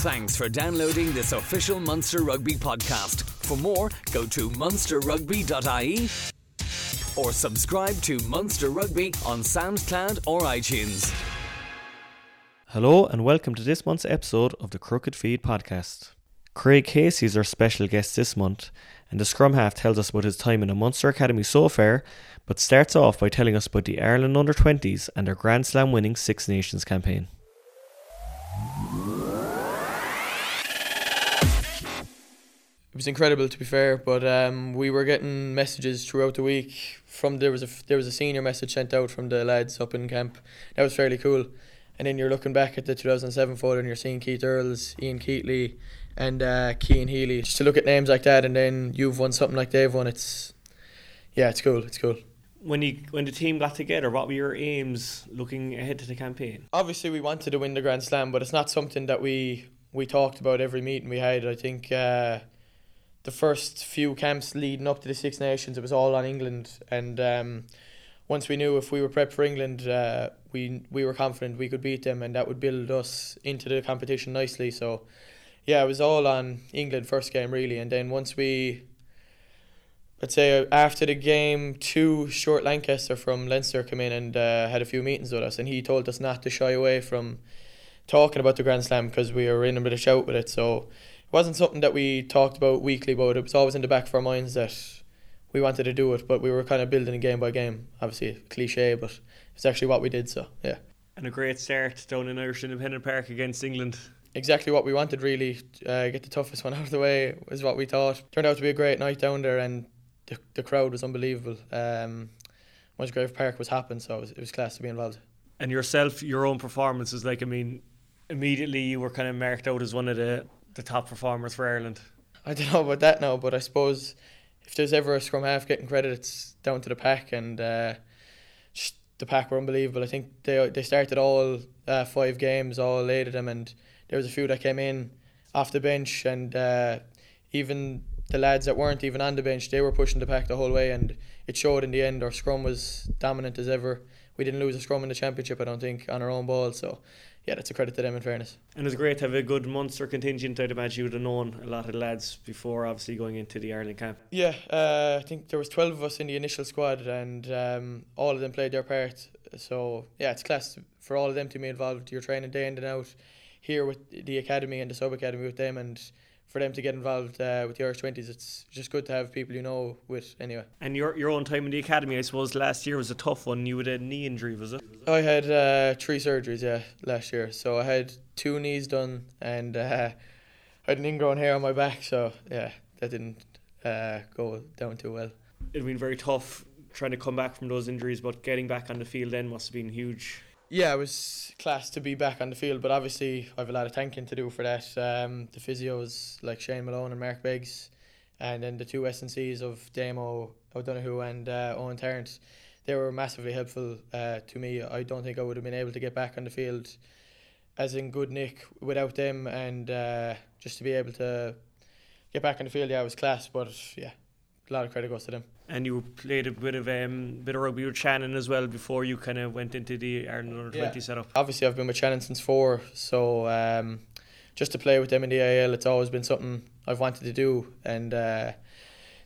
Thanks for downloading this official Munster Rugby podcast. For more, go to munsterrugby.ie or subscribe to Munster Rugby on SoundCloud or iTunes. Hello and welcome to this month's episode of the Crooked Feed podcast. Craig Casey is our special guest this month, and the scrum half tells us about his time in the Munster Academy so far, but starts off by telling us about the Ireland under 20s and their Grand Slam winning Six Nations campaign. Was incredible to be fair. But um, we were getting messages throughout the week from there was a there was a senior message sent out from the lads up in camp. That was fairly cool. And then you're looking back at the 2007 photo and you're seeing Keith Earls, Ian Keatley, and uh, Cian Healy. Just to look at names like that, and then you've won something like they've won. It's yeah, it's cool. It's cool. When you when the team got together, what were your aims looking ahead to the campaign? Obviously, we wanted to win the Grand Slam, but it's not something that we we talked about every meeting we had. I think. Uh, the first few camps leading up to the Six Nations, it was all on England. And um, once we knew if we were prepped for England, uh, we we were confident we could beat them, and that would build us into the competition nicely. So, yeah, it was all on England first game really, and then once we. Let's say after the game, Stuart Lancaster from Leinster came in and uh, had a few meetings with us, and he told us not to shy away from talking about the Grand Slam because we were in a bit of shout with it. So wasn't something that we talked about weekly, but it was always in the back of our minds that we wanted to do it, but we were kind of building it game by game. Obviously, cliche, but it's actually what we did. So yeah. And a great start down in Irish Independent Park against England. Exactly what we wanted, really. Uh, get the toughest one out of the way was what we thought. Turned out to be a great night down there, and the, the crowd was unbelievable. Um, Musgrave Park was happening, so it was, it was class to be involved. And yourself, your own performances, like I mean, immediately you were kind of marked out as one of the the top performers for Ireland? I don't know about that now, but I suppose if there's ever a scrum half getting credit, it's down to the pack, and uh, the pack were unbelievable. I think they they started all uh, five games, all eight of them, and there was a few that came in off the bench, and uh, even the lads that weren't even on the bench, they were pushing the pack the whole way, and it showed in the end. Our scrum was dominant as ever. We didn't lose a scrum in the championship, I don't think, on our own ball. So yeah, that's a credit to them in fairness. And it's great to have a good Munster contingent. I'd imagine you would have known a lot of lads before, obviously going into the Ireland camp. Yeah, uh, I think there was twelve of us in the initial squad, and um, all of them played their part. So yeah, it's class for all of them to be involved. You're training day in and out here with the academy and the sub academy with them, and for them to get involved uh, with the Irish twenties, it's just good to have people you know with anyway. And your your own time in the academy, I suppose, last year was a tough one. You had a knee injury, was it? I had uh, three surgeries, yeah, last year. So I had two knees done, and uh, I had an ingrown hair on my back. So yeah, that didn't uh, go down too well. It'd been very tough trying to come back from those injuries, but getting back on the field then must have been huge yeah, it was class to be back on the field, but obviously I have a lot of thanking to do for that. Um, the physios like Shane Malone and Mark Beggs, and then the two S&Cs of Damo O'Donoghue and uh, Owen Tarrant, they were massively helpful uh, to me. I don't think I would have been able to get back on the field as in good nick without them, and uh, just to be able to get back on the field, yeah, it was class. But yeah, a lot of credit goes to them and you played a bit of um, bit of rugby with Shannon as well before you kind of went into the Ireland under yeah. twenty setup. Obviously, I've been with Shannon since four, so um, just to play with them in the AIL, it's always been something I've wanted to do. And uh,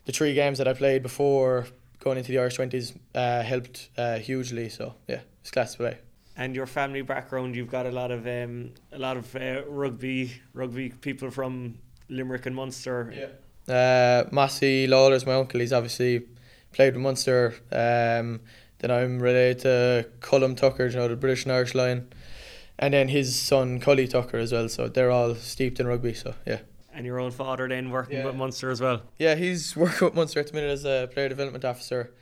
the three games that I played before going into the Irish twenties uh, helped uh, hugely. So yeah, it's class to play. And your family background, you've got a lot of um, a lot of uh, rugby rugby people from Limerick and Munster. Yeah. Uh, Mossie Lawler's my uncle. He's obviously played with Munster. Um, then I'm related to Colm Tucker, you know, the British and Irish Lion. And then his son, Cully Tucker, as well. So they're all steeped in rugby. So, yeah. And your own father then working yeah. with Munster as well? Yeah, he's working with Munster at the minute as a player development officer.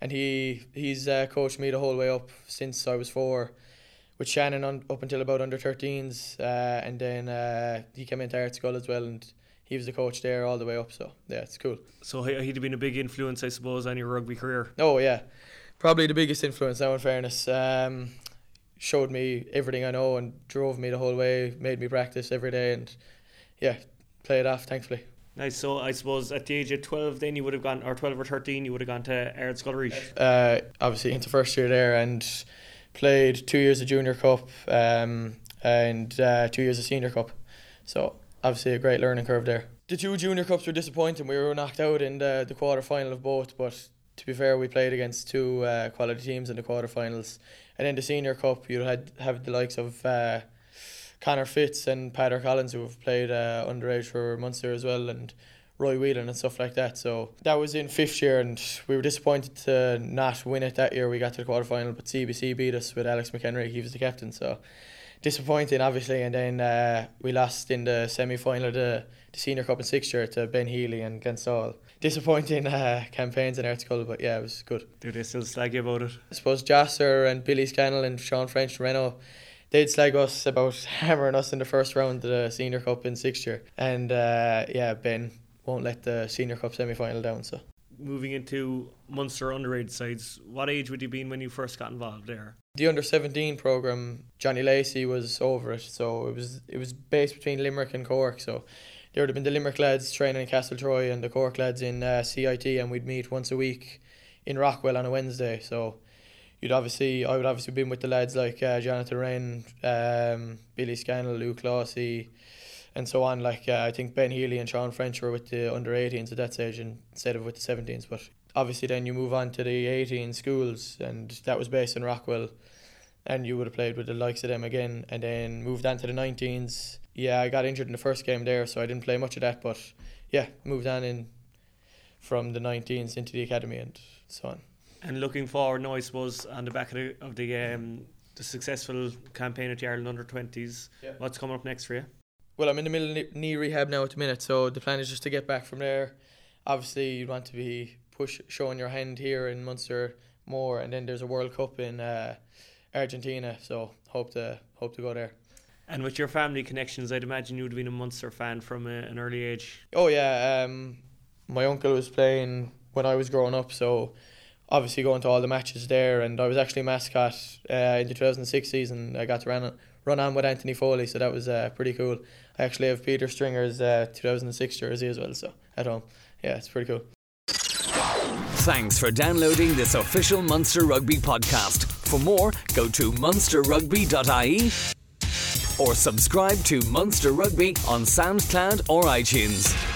And he he's uh, coached me the whole way up since I was four with Shannon on, up until about under 13s. Uh, and then uh, he came into Ard Scoil as well. And he was the coach there all the way up. So yeah, it's cool. So he'd have been a big influence, I suppose, on your rugby career. Oh yeah, probably the biggest influence. Now, in fairness, um, showed me everything I know and drove me the whole way, made me practice every day, and yeah, play it off. Thankfully. Nice. So I suppose at the age of twelve, then you would have gone, or twelve or thirteen, you would have gone to Ard Scoil Uh, obviously into first year there and played two years of junior cup, um, and uh, two years of senior cup. So obviously a great learning curve there. The two junior cups were disappointing. We were knocked out in the the quarter final of both, but to be fair, we played against two uh, quality teams in the quarterfinals, and in the senior cup, you had have the likes of uh, Connor Fitz and Pater Collins who have played uh, underage for Munster as well, and Roy Whelan and stuff like that. So that was in fifth year, and we were disappointed to not win it that year. We got to the quarter final, but CBC beat us with Alex McHenry. He was the captain, so disappointing, obviously. And then uh, we lost in the semi final of the, the Senior Cup in sixth year to Ben Healy and Glenstal. Disappointing uh, campaigns in Ard Scoil, but yeah, it was good. Do they still slag you about it? I suppose Jasser and Billy Scannell and Sean French and Renault they'd slag us about hammering us in the first round of the senior cup in sixth year. And uh, yeah, Ben won't let the senior cup semi final down. So moving into Munster underage sides, what age would you been when you first got involved there? The under seventeen program, Johnny Lacey was over it, so it was it was based between Limerick and Cork. So there would have been the Limerick lads training in Castletroy and the Cork lads in uh, CIT, and we'd meet once a week in Rockwell on a Wednesday. So you'd obviously I would obviously been with the lads like uh, Jonathan Wren, um, Billy Scannell, Luke Lawsey, and so on. Like uh, I think Ben Healy and Sean French were with the under 18s at that stage instead of with the 17s. But obviously then you move on to the 18 schools, and that was based in Rockwell, and you would have played with the likes of them again, and then moved on to the 19s. Yeah, I got injured in the first game there, so I didn't play much of that. But yeah, moved on in from the 19s into the academy and so on. And looking forward now, I suppose, on the back of the, of the um, the successful campaign at the Ireland under 20s, yeah. what's coming up next for you? Well, I'm in the middle of knee rehab now at the minute, so the plan is just to get back from there. Obviously, you want to be push showing your hand here in Munster more, and then there's a World Cup in uh, Argentina, so hope to hope to go there. And with your family connections, I'd imagine you'd have been a Munster fan from a, an early age. Oh yeah, um, my uncle was playing when I was growing up, so obviously going to all the matches there, and I was actually mascot uh, in the 2006 season. I got to run run on with Anthony Foley, so that was uh, pretty cool. I actually have Peter Stringer's uh, 2006 jersey as well, so at home. Yeah, it's pretty cool. Thanks for downloading this official Munster Rugby podcast. For more, go to munsterrugby.ie or subscribe to Munster Rugby on SoundCloud or iTunes.